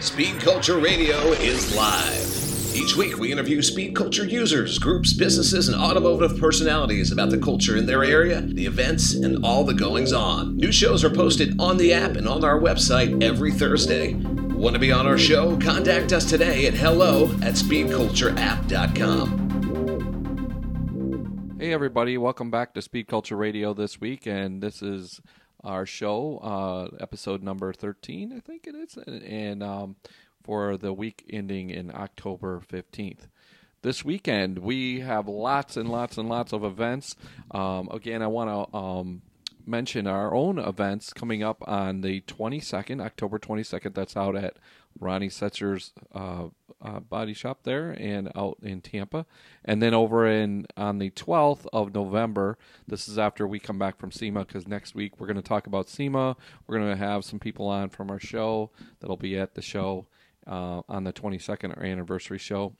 Speed Culture Radio is live. Each week, we interview speed culture users, groups, businesses, and automotive personalities about the culture in their area, the events, and all the goings on. New shows are posted on the app and on our website every Thursday. Want to be on our show? Contact us today at hello at speedcultureapp.com. Hey, everybody, welcome back to Speed Culture Radio this week, and this is our show, uh, episode number 13, I think it is, and um, for the week ending in October 15th. This weekend, we have lots and lots and lots of events. Um, again, I want to um, mention our own events coming up on the 22nd, October 22nd. That's out at Ronnie Setzer's uh, uh, body shop there and out in Tampa. And then over in on the 12th of November, this is after we come back from SEMA because next week we're going to talk about SEMA. We're going to have some people on from our show that'll be at the show uh, on the 22nd, our anniversary show.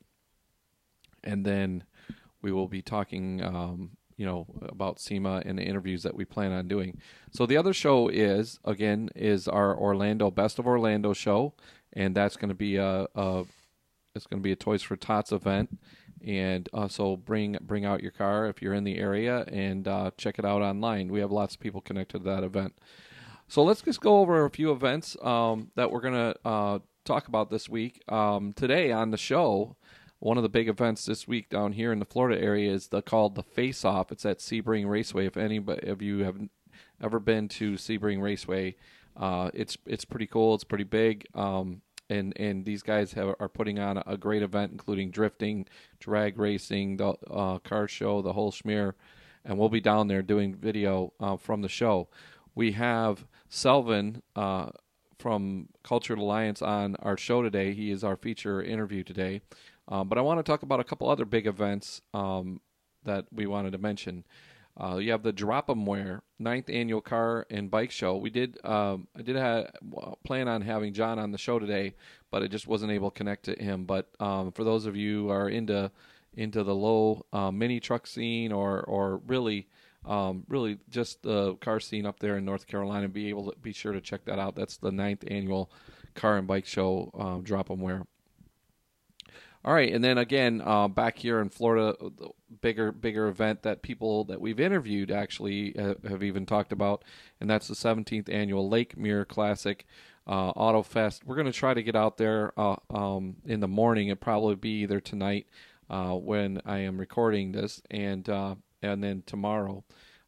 And then we will be talking um, you know about SEMA and the interviews that we plan on doing. So the other show is again is our Orlando Best of Orlando show, and that's going to be a, a it's going to be a Toys for Tots event, and also bring bring out your car if you're in the area and uh, check it out online. We have lots of people connected to that event. So let's just go over a few events um, that we're going to uh, talk about this week. Um, today on the show, one of the big events this week down here in the Florida area is the called the Face Off. It's at Sebring Raceway. If any of you have ever been to Sebring Raceway, uh, it's it's pretty cool. It's pretty big. Um, and and these guys have, are putting on a great event, including drifting, drag racing, the uh, car show, the whole schmear, and we'll be down there doing video uh, from the show. We have Celvin uh, from Cultured Alliance on our show today. He is our feature interview today. Um, but I want to talk about a couple other big events um, that we wanted to mention. Uh, you have the Drop 'em Wear ninth annual car and bike show. We did um, I did have, plan on having John on the show today, but I just wasn't able to connect to him. But um, for those of you who are into into the low uh, mini truck scene or or really um, really just the car scene up there in North Carolina, be able to be sure to check that out. That's the ninth annual car and bike show. Um, Drop 'em Wear. All right, and then again, uh, back here in Florida, the bigger bigger event that people that we've interviewed actually have, have even talked about, and that's the 17th annual Lake Mirror Classic uh, Auto Fest. We're going to try to get out there uh, um, in the morning. It'll probably be either tonight uh, when I am recording this, and uh, and then tomorrow.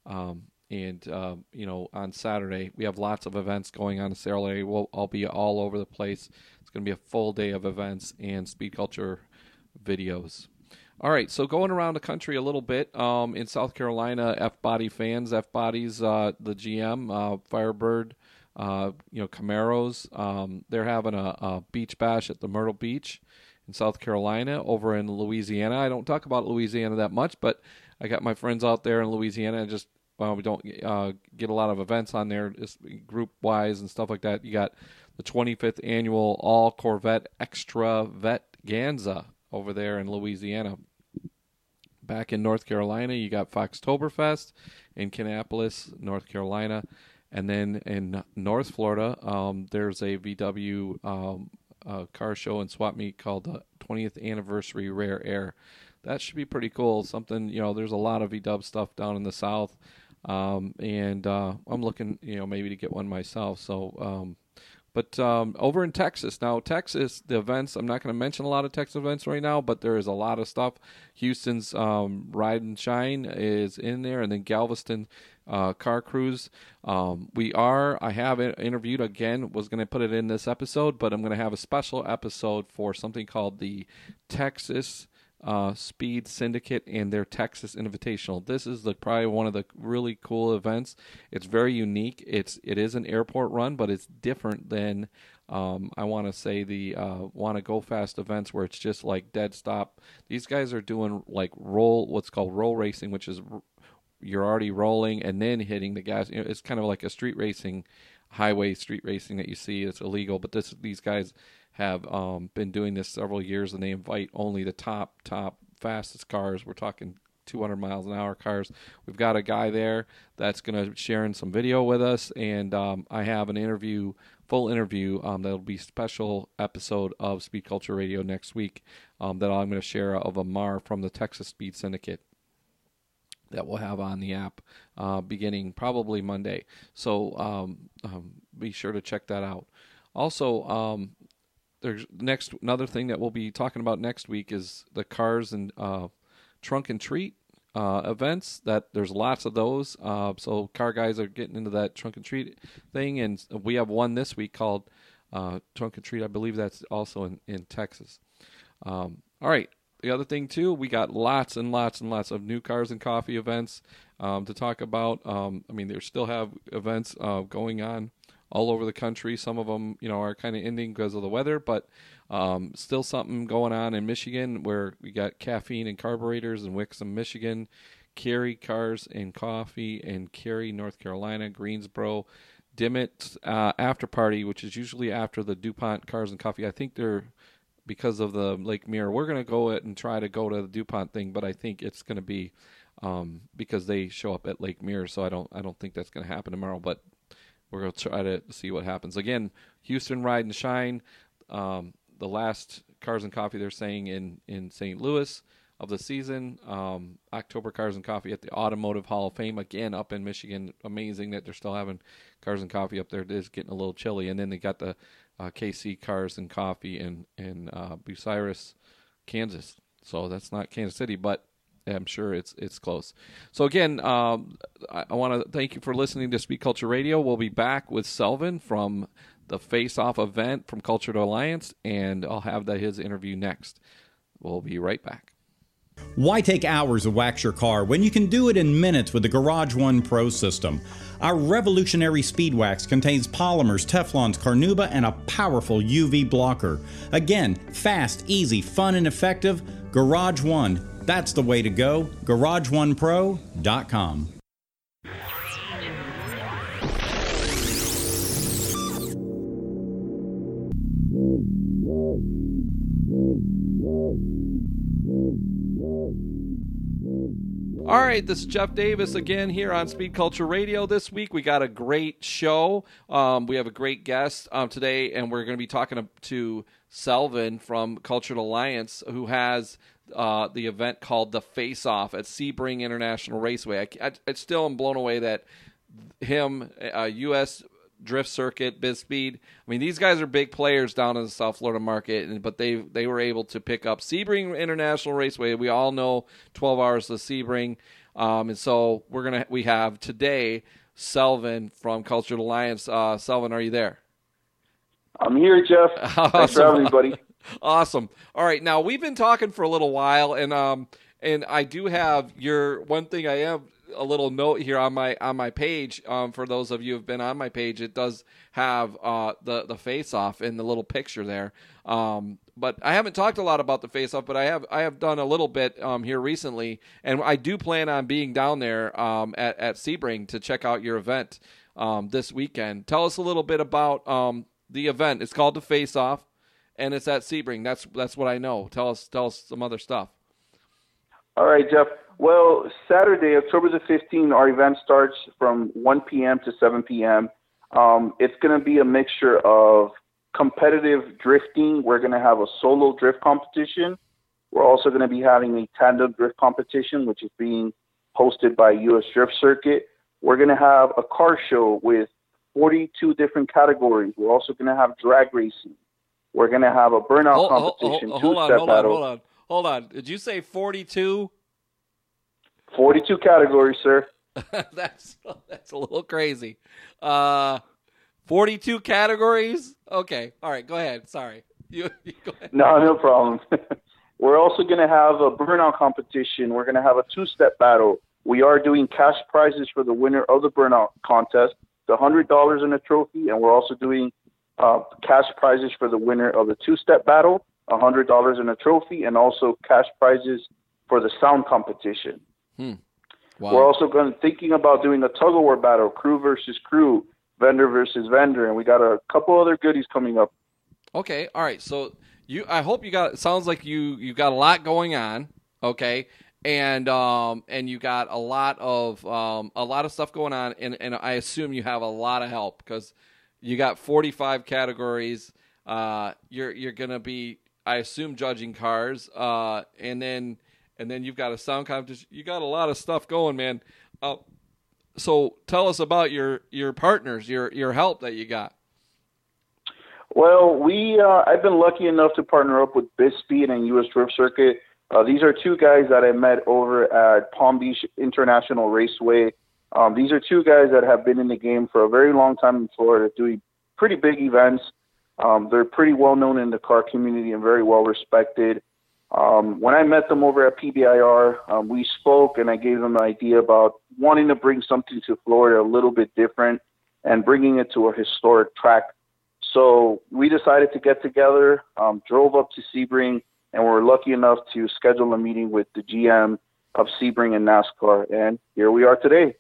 Um, and uh, you know, on Saturday we have lots of events going on in Saturday. We'll I'll be all over the place going to be a full day of events and speed culture videos. All right, so going around the country a little bit um, in South Carolina, F Body fans, F Bodies, uh, the GM, uh, Firebird, uh, you know, Camaros, um, they're having a, a, beach bash at the Myrtle Beach in South Carolina. Over in Louisiana, I don't talk about Louisiana that much, but I got my friends out there in Louisiana. I just well, we don't uh, get a lot of events on there, group wise and stuff like that. You got the 25th annual All Corvette Extravaganza over there in Louisiana. Back in North Carolina, you got Foxtoberfest in Kannapolis, North Carolina. And then in North Florida, um, there's a VW um, car show and swap meet called the 20th Anniversary Rare Air. That should be pretty cool. Something, you know, there's a lot of VW stuff down in the South. Um, and uh, I'm looking, you know, maybe to get one myself. So um, but um, over in Texas, now Texas, the events, I'm not going to mention a lot of Texas events right now, but there is a lot of stuff. Houston's um, Ride and Shine is in there, and then Galveston uh, Car Cruise. Um, we are, I have interviewed again, was going to put it in this episode, but I'm going to have a special episode for something called the Texas uh, Speed Syndicate and their Texas Invitational. This is the probably one of the really cool events. It's very unique. It's it is an airport run, but it's different than um, I want to say the uh, want to go fast events where it's just like dead stop. These guys are doing like roll what's called roll racing, which is you're already rolling and then hitting the gas. You know, it's kind of like a street racing, highway street racing that you see. It's illegal, but this these guys have um, been doing this several years, and they invite only the top top fastest cars. We're talking 200 miles an hour cars. We've got a guy there that's going to be sharing some video with us, and um, I have an interview, full interview um, that'll be special episode of Speed Culture Radio next week um, that I'm going to share of Amar from the Texas Speed Syndicate that we'll have on the app uh, beginning probably Monday. So um, um, be sure to check that out. Also, um, there's next another thing that we'll be talking about next week is the cars and uh, trunk and treat uh, events. That there's lots of those. Uh, so car guys are getting into that trunk and treat thing, and we have one this week called uh, trunk and treat. I believe that's also in in Texas. Um, all right. The other thing too, we got lots and lots and lots of new cars and coffee events um, to talk about. Um, I mean, they still have events uh, going on all over the country. Some of them, you know, are kind of ending because of the weather, but um, still something going on in Michigan where we got caffeine and carburetors in Wixom, Michigan, Cary Cars and Coffee in Cary, North Carolina, Greensboro, Dimmitt uh, After Party, which is usually after the DuPont Cars and Coffee. I think they're because of the Lake Mirror. We're going to go it and try to go to the DuPont thing, but I think it's going to be um, because they show up at Lake Mirror, so I don't I don't think that's going to happen tomorrow. But we're going to try to see what happens. Again, Houston Ride and Shine, um, the last Cars and Coffee they're saying in, in St. Louis of the season. Um, October Cars and Coffee at the Automotive Hall of Fame, again up in Michigan. Amazing that they're still having Cars and Coffee up there. It is getting a little chilly. And then they got the uh, KC Cars and Coffee in, in uh, Bucyrus, Kansas. So that's not Kansas City, but I'm sure it's it's close. So again, um, I, I want to thank you for listening to Speed Culture Radio. We'll be back with Celvin from the Face Off event from Cultured Alliance, and I'll have that his interview next. We'll be right back. Why take hours to wax your car when you can do it in minutes with the Garage One Pro system? Our revolutionary speed wax contains polymers, Teflons, Carnauba, and a powerful UV blocker. Again, fast, easy, fun, and effective. Garage One that's the way to go. GarageOnePro.com. All right, this is Jeff Davis again here on Speed Culture Radio. This week we got a great show. Um, we have a great guest um, today, and we're going to be talking to Celvin from Cultured Alliance, who has uh, the event called the Face Off at Sebring International Raceway. I, I, I still am blown away that him, uh, U.S. Drift Circuit, Speed. I mean, these guys are big players down in the South Florida market, but they they were able to pick up Sebring International Raceway. We all know 12 hours to Sebring, um, and so we're gonna we have today Celvin from Cultured Alliance. Uh, Celvin, are you there? I'm here, Jeff. Thanks for having me, buddy. Awesome. All right, now we've been talking for a little while, and um, and I do have your one thing. I have a little note here on my on my page. Um, for those of you who've been on my page, it does have uh the the face off in the little picture there. Um, but I haven't talked a lot about the face off, but I have I have done a little bit um here recently, and I do plan on being down there um at at Sebring to check out your event um this weekend. Tell us a little bit about um the event. It's called the Face Off and it's at Sebring. That's that's what I know. Tell us tell us some other stuff. All right, Jeff. Well, Saturday, October the 15th, our event starts from 1 p.m. to 7 p.m. Um, it's going to be a mixture of competitive drifting. We're going to have a solo drift competition. We're also going to be having a tandem drift competition, which is being hosted by U.S. Drift Circuit. We're going to have a car show with 42 different categories. We're also going to have drag racing. We're going to have a burnout hold, competition. Hold, hold, hold on, hold on, hold on, hold on. Did you say 42? 42 categories, sir. that's that's a little crazy. Uh, 42 categories? Okay. All right, go ahead. Sorry. You, you go ahead. No, no problem. We're also going to have a burnout competition. We're going to have a two-step battle. We are doing cash prizes for the winner of the burnout contest, the $100 in a trophy, and we're also doing uh, cash prizes for the winner of the two-step battle, $100 in a trophy, and also cash prizes for the sound competition. Hmm. Wow. We're also going thinking about doing a tug of war battle, crew versus crew, vendor versus vendor, and we got a couple other goodies coming up. Okay, all right. So you, I hope you got. It sounds like you you got a lot going on. Okay, and um, and you got a lot of um, a lot of stuff going on, and, and I assume you have a lot of help because you got 45 categories. Uh, you're you're gonna be, I assume, judging cars, uh, and then and then you've got a sound competition. You got a lot of stuff going, man. Uh, so tell us about your your partners, your your help that you got. Well, we uh, I've been lucky enough to partner up with BizSpeed and US Drift Circuit. Uh, these are two guys that I met over at Palm Beach International Raceway. Um, these are two guys that have been in the game for a very long time in Florida, doing pretty big events. Um, they're pretty well known in the car community and very well respected. Um, when I met them over at PBIR, um, we spoke and I gave them an idea about wanting to bring something to Florida a little bit different and bringing it to a historic track. So we decided to get together, um, drove up to Sebring, and we were lucky enough to schedule a meeting with the GM of Sebring and NASCAR, and here we are today.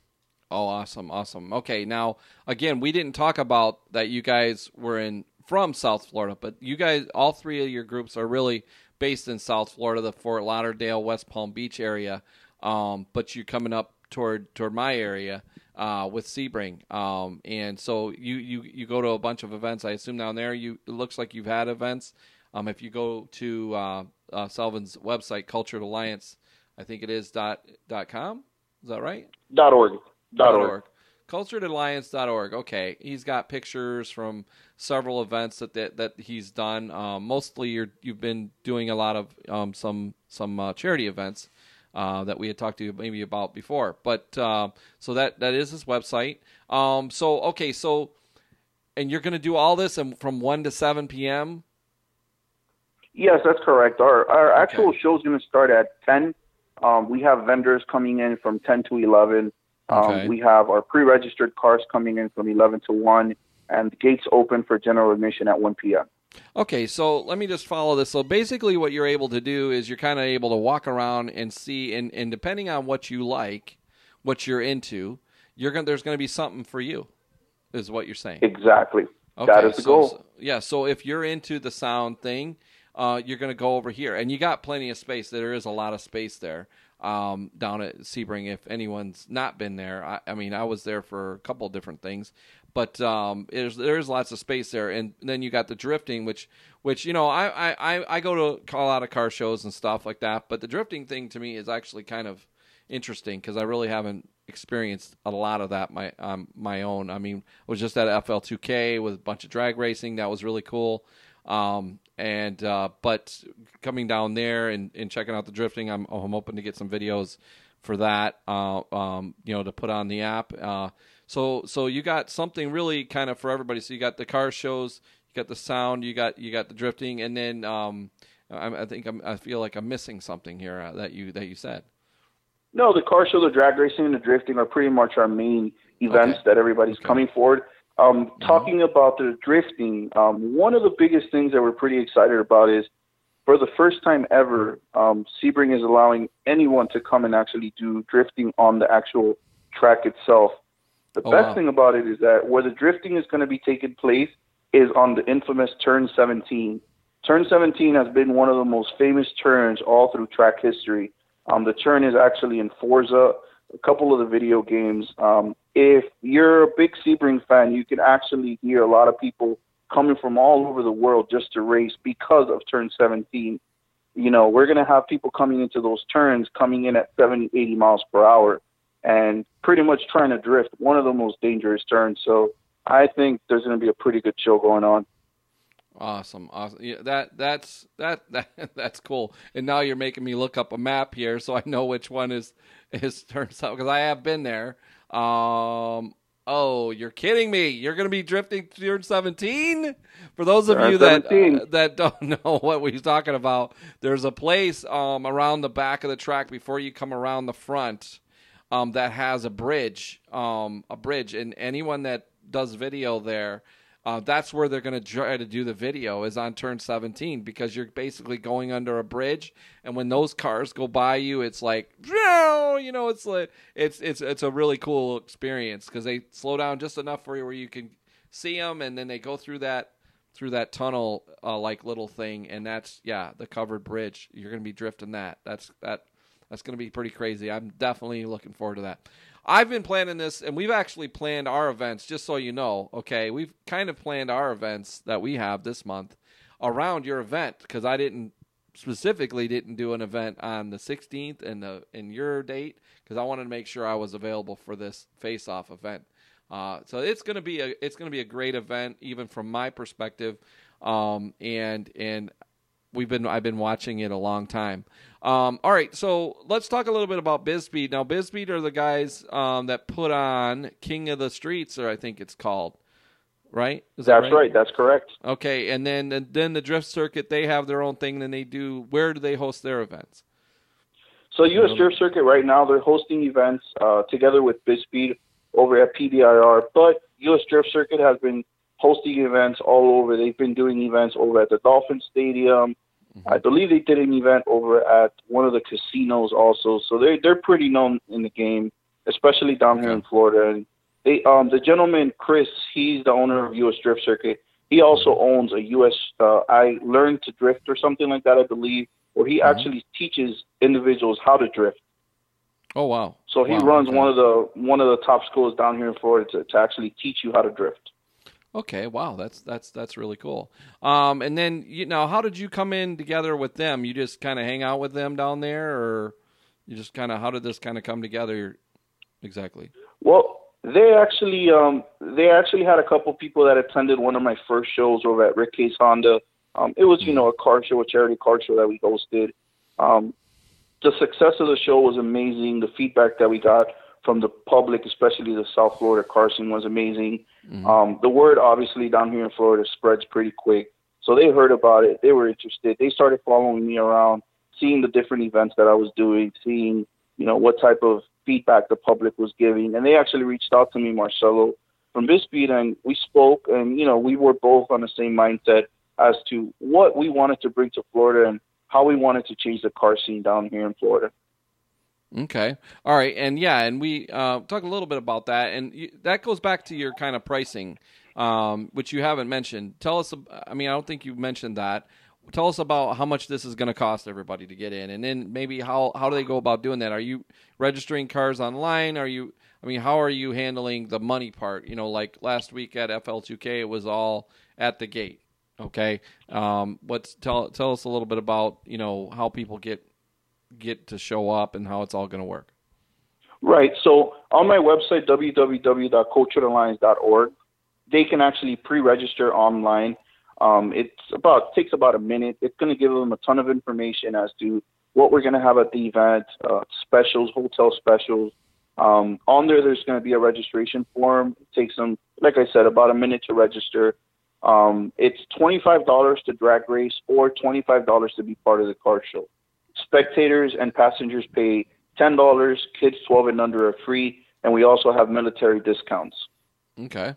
Oh, awesome, awesome. Okay, now again, we didn't talk about that you guys were in from South Florida, but you guys, all three of your groups are really based in South Florida, the Fort Lauderdale, West Palm Beach area. Um, but you're coming up toward toward my area uh, with Sebring, um, and so you, you you go to a bunch of events. I assume down there, you it looks like you've had events. Um, if you go to uh, uh, Celvin's website, Cultured Alliance, I think it is dot dot com. Is that right? Dot org. Dot, Dot org. org. culturedalliance.org. Okay, he's got pictures from several events that that, that he's done. Um, mostly, you're, you've been doing a lot of um, some some uh, charity events uh, that we had talked to you maybe about before. But uh, so that that is his website. Um, so okay, so and you're going to do all this and from one to seven p.m. Yes, that's correct. Our our actual Okay. show is going to start at ten. Um, we have vendors coming in from ten to eleven. Um, Okay. We have our pre-registered cars coming in from eleven to one, and the gates open for general admission at one p.m. Okay, so let me just follow this. So basically, what you're able to do is you're kind of able to walk around and see, and, and depending on what you like, what you're into, you're going there's going to be something for you, is what you're saying. Exactly. Okay, that is the so- goal. so- yeah, so if you're into the sound thing, uh, you're going to go over here, and you got plenty of space. There is a lot of space there um, down at Sebring. If anyone's not been there, I, I mean, I was there for a couple different things, but um, there's lots of space there, and then you got the drifting, which which you know I I, I- I go to a lot of car shows and stuff like that, but the drifting thing to me is actually kind of interesting because I really haven't experienced a lot of that my um, my own. I mean, I was just at FL2K with a bunch of drag racing. That was really cool. Um, and uh, but coming down there and, and checking out the drifting, I'm I'm hoping to get some videos for that. Uh, um, you know, to put on the app. Uh, so so you got something really kind of for everybody. So you got the car shows, you got the sound, you got you got the drifting, and then um, I, I think I'm, I feel like I'm missing something here uh, that you that you said. No, the car show, the drag racing, and the drifting are pretty much our main events Okay. that everybody's Okay. Coming forward. Um, Talking about the drifting, um, one of the biggest things that we're pretty excited about is for the first time ever, um, Sebring is allowing anyone to come and actually do drifting on the actual track itself. The Oh, best wow. thing about it is that where the drifting is going to be taking place is on the infamous Turn 17. Turn 17 has been one of the most famous turns all through track history. Um, the turn is actually in Forza, a couple of the video games. Um, if you're a big Sebring fan, you can actually hear a lot of people coming from all over the world just to race because of Turn 17. You know, we're going to have people coming into those turns coming in at 70, 80 miles per hour and pretty much trying to drift one of the most dangerous turns. So I think there's going to be a pretty good show going on. Awesome, awesome. Yeah, that that's that, that that's cool. And now you're making me look up a map here so I know which one is is turns out because I have been there. Um. Oh, you're kidding me! You're going to be drifting through 17. For those of you that uh, that don't know what we're talking about, there's a place um around the back of the track before you come around the front um, that has a bridge, um, a bridge, and anyone that does video there, uh, that's where they're going to try to do the video is on turn 17 because you're basically going under a bridge, and when those cars go by you, it's like, you know, it's like it's it's it's a really cool experience because they slow down just enough for you where you can see them, and then they go through that through that tunnel uh, like little thing, and that's yeah the covered bridge. You're going to be drifting that. That's that. That's going to be pretty crazy. I'm definitely looking forward to that. I've been planning this, and we've actually planned our events. Just so you know, okay, we've kind of planned our events that we have this month around your event because I didn't specifically didn't do an event on the 16th and the in your date because I wanted to make sure I was available for this face off event. Uh, so it's gonna be a it's gonna be a great event even from my perspective, um, and and we've been I've been watching it a long time. Um, all right, so let's talk a little bit about BizSpeed. Now, BizSpeed are the guys um, that put on King of the Streets, or I think it's called right? Is That's that right? right? That's correct. Okay, and then and then the drift circuit they have their own thing. Then they do. Where do they host their events? So U.S. Drift Circuit right now they're hosting events uh, together with BizSpeed over at PBIR, but U.S. Drift Circuit has been hosting events all over. They've been doing events over at the Dolphin Stadium. Mm-hmm. I believe they did an event over at one of the casinos also. So they they're pretty known in the game, especially down here in Florida. And they um the gentleman Chris, he's the owner of US Drift Circuit. He also owns a US uh, I learned to drift or something like that, I believe, where he mm-hmm. actually teaches individuals how to drift. Oh wow! So he wow, runs okay. one of the one of the top schools down here in Florida to, to actually teach you how to drift. Okay, wow, that's that's that's really cool. Um, and then you know, how did you come in together with them? You just kind of hang out with them down there, or you just kind of how did this kind of come together exactly? Well, they actually um, they actually had a couple people that attended one of my first shows over at Rick Case Honda. Um, it was you know a car show, a charity car show that we hosted. Um, the success of the show was amazing. The feedback that we got from the public, especially the South Florida car scene, was amazing. Mm-hmm. Um, the word obviously down here in Florida spreads pretty quick, so they heard about it. They were interested. They started following me around, seeing the different events that I was doing, seeing you know what type of feedback the public was giving. And they actually reached out to me, Marcelo, from BizSpeed, and we spoke. And, you know, we were both on the same mindset as to what we wanted to bring to Florida and how we wanted to change the car scene down here in Florida. Okay. All right. And yeah, and we uh, talk a little bit about that. And you, that goes back to your kind of pricing, um, which you haven't mentioned. Tell us, I mean, I don't think you mentioned that tell us about how much this is going to cost everybody to get in, and then maybe how how do they go about doing that? Are you registering cars online? Are you I mean, how are you handling the money part? You know, like last week at FL2K, it was all at the gate. Okay, um, what's tell tell us a little bit about you know how people get get to show up and how it's all going to work. Right. So on my website www.culturealliance.org, they can actually pre-register online um, it's about takes about a minute. It's going to give them a ton of information as to what we're going to have at the event, uh, specials, hotel specials. Um, on there, there's going to be a registration form. It takes them, like I said, about a minute to register. Um, it's $25 to drag race or $25 to be part of the car show. Spectators and passengers pay $10. Kids 12 and under are free, and we also have military discounts. Okay.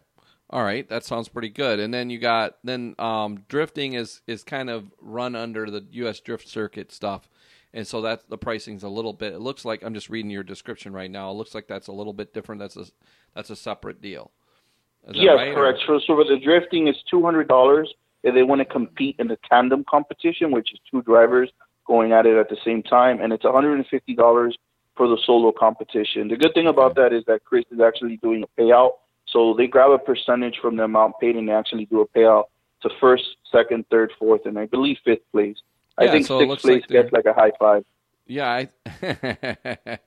All right, that sounds pretty good. And then you got then um, drifting is is kind of run under the U.S. Drift Circuit stuff, and so that the pricing's a little bit. It looks like I'm just reading your description right now. It looks like that's a little bit different. That's a that's a separate deal. yes, right, correct. So, so for the drifting, it's two hundred dollars if they want to compete in the tandem competition, which is two drivers going at it at the same time, and it's one hundred and fifty dollars for the solo competition. The good thing about that is that Chris is actually doing a payout so they grab a percentage from the amount paid and they actually do a payout to first, second, third, fourth, and I believe fifth place. Yeah, I think so sixth place like gets like a high five. Yeah, I,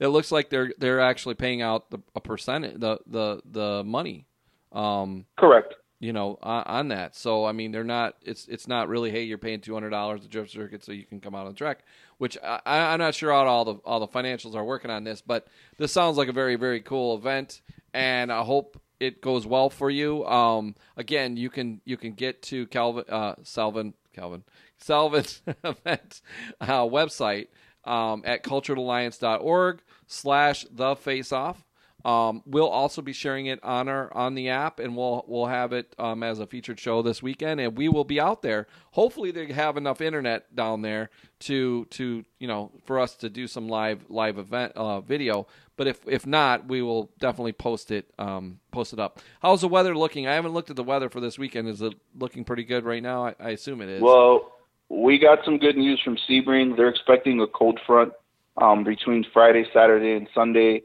it looks like they're they're actually paying out the, a percentage the the the money. Um, Correct. You know, on, on, that. So I mean, they're not. It's it's not really. Hey, you're paying two hundred dollars to drift circuit so you can come out on track. Which I, I'm not sure how all the all the financials are working on this, but this sounds like a very very cool event and I hope it goes well for you. Um, again, you can you can get to Calvin uh, Salvin Calvin Salvin's event uh, website um, at culturealliance.org slash the face off. Um, we'll also be sharing it on our on the app, and we'll we'll have it um, as a featured show this weekend, and we will be out there. Hopefully, they have enough internet down there to to you know for us to do some live live event uh, video. But if if not, we will definitely post it um, post it up. How's the weather looking? I haven't looked at the weather for this weekend. Is it looking pretty good right now? I, I assume it is. Well, we got some good news from Sebring. They're expecting a cold front um, between Friday, Saturday, and Sunday.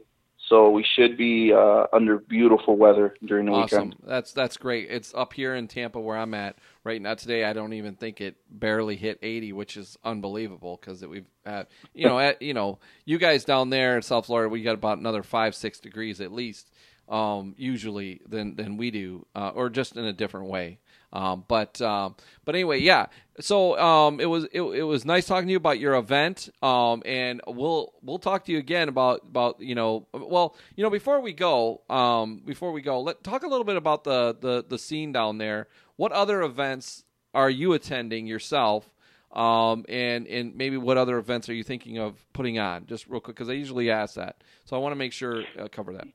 So we should be uh, under beautiful weather during the awesome. weekend. That's that's great. It's up here in Tampa where I'm at right now. Today, I don't even think it barely hit 80, which is unbelievable because we've had you know at, you know you guys down there in South Florida, we got about another five six degrees at least um, usually than than we do, uh, or just in a different way. Um, but um, but anyway, yeah. So um, it was it, it was nice talking to you about your event, um, and we'll we'll talk to you again about about you know well you know before we go um, before we go let talk a little bit about the the the scene down there. What other events are you attending yourself? Um, and and maybe what other events are you thinking of putting on? Just real quick, because I usually ask that, so I want to make sure uh, cover that.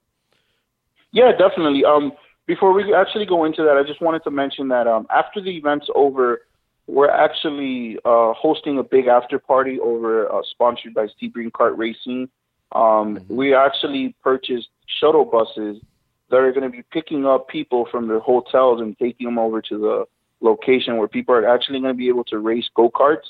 Yeah, definitely. Um, before we actually go into that, I just wanted to mention that um, after the event's over, we're actually uh, hosting a big after party over uh, sponsored by Sebring Kart Racing. Um, mm-hmm. We actually purchased shuttle buses that are going to be picking up people from their hotels and taking them over to the location where people are actually going to be able to race go karts.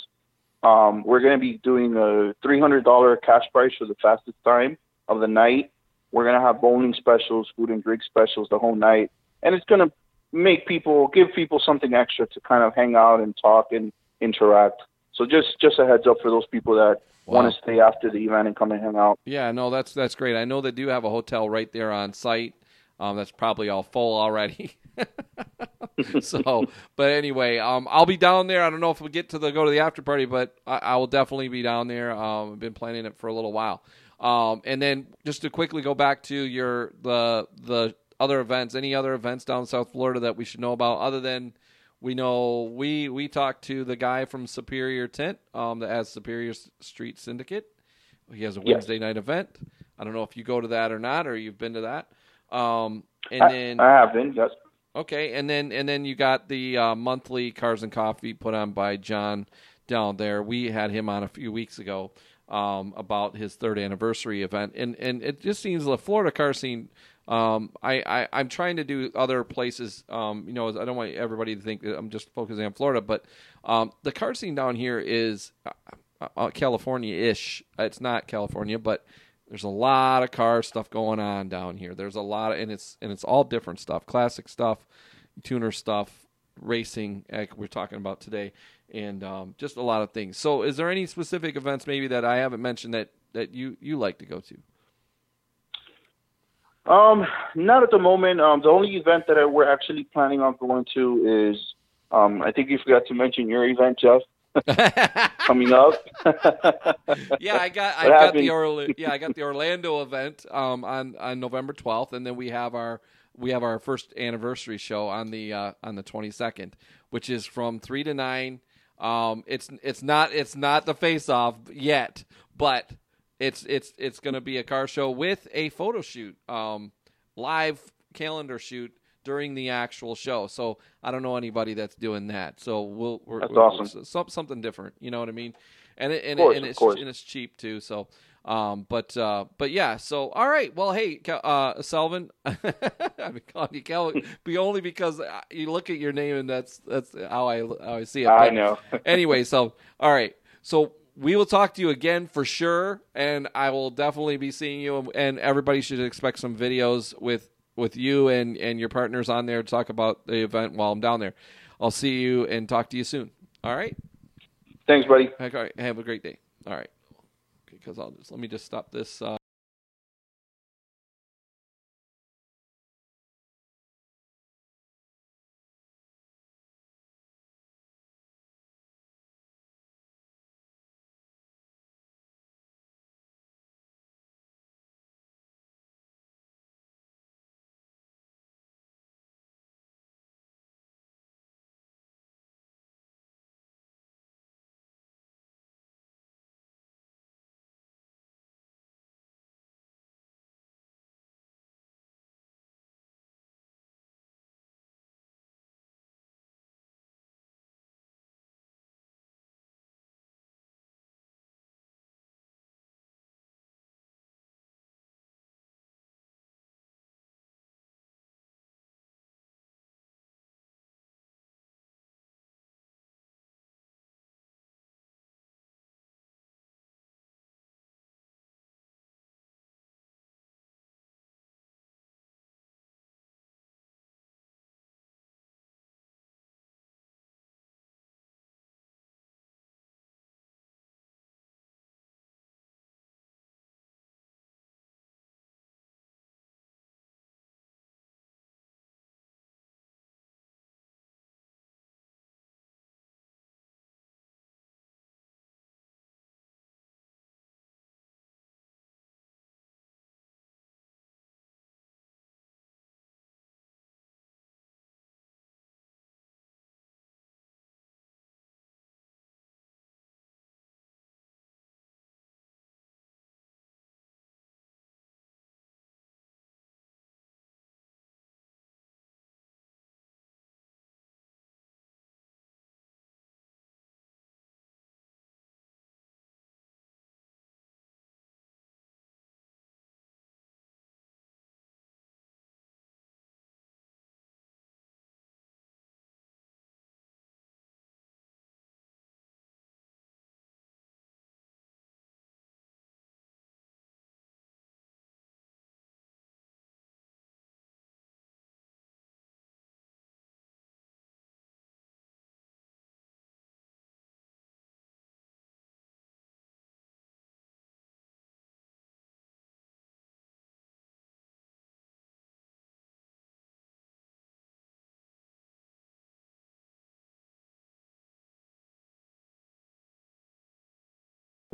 Um, we're going to be doing a $300 cash prize for the fastest time of the night. We're gonna have bowling specials, food and drink specials the whole night, and it's gonna make people give people something extra to kind of hang out and talk and interact. So just just a heads up for those people that wow. want to stay after the event and come and hang out. Yeah, no, that's that's great. I know they do have a hotel right there on site. Um, that's probably all full already. so, but anyway, um, I'll be down there. I don't know if we get to the go to the after party, but I, I will definitely be down there. Um, I've been planning it for a little while. Um, and then just to quickly go back to your the the other events, any other events down in South Florida that we should know about, other than we know we we talked to the guy from Superior Tent um, that has Superior Street Syndicate. He has a Wednesday yes. night event. I don't know if you go to that or not, or you've been to that. Um, and I, then I have been. Yes. Okay, and then and then you got the uh, monthly Cars and Coffee put on by John down there. We had him on a few weeks ago um, about his third anniversary event, and and it just seems the Florida car scene. Um, I, I I'm trying to do other places. Um, you know, I don't want everybody to think that I'm just focusing on Florida, but um, the car scene down here is uh, uh, California-ish. It's not California, but there's a lot of car stuff going on down here. There's a lot of, and it's and it's all different stuff, classic stuff, tuner stuff, racing, like we're talking about today, and um, just a lot of things. So, is there any specific events maybe that I haven't mentioned that that you you like to go to? Um, not at the moment. Um, the only event that I, we're actually planning on going to is, um, I think you forgot to mention your event, Jeff. coming up. yeah, I got I got the Orla- yeah I got the Orlando event um, on on November twelfth, and then we have our we have our first anniversary show on the uh, on the twenty second, which is from three to nine um, it's it's not it's not the face off yet, but it's it's it's going to be a car show with a photo shoot, um, live calendar shoot during the actual show. So I don't know anybody that's doing that. So we'll we're, that's we're, awesome. Some, something different. You know what I mean? And it, and, course, it, and it's course. and it's cheap too. So um, but uh, but yeah. So all right. Well, hey, uh, Celvin, I've been calling you be only because uh, you look at your name and that's that's how I how I see it. I but know. anyway, so all right. So we will talk to you again for sure, and I will definitely be seeing you. And everybody should expect some videos with with you and and your partners on there to talk about the event while I'm down there. I'll see you and talk to you soon. All right. Thanks, buddy. Have a great day. All right because I'll just let me just stop this. Uh,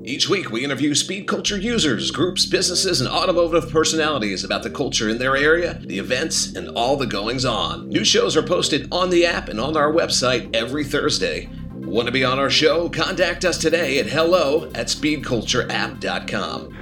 Each week, we interview speed culture users, groups, businesses, and automotive personalities about the culture in their area, the events, and all the goings on. New shows are posted on the app and on our website every Thursday. Want to be on our show? Contact us today at hello at speedcultureapp.com.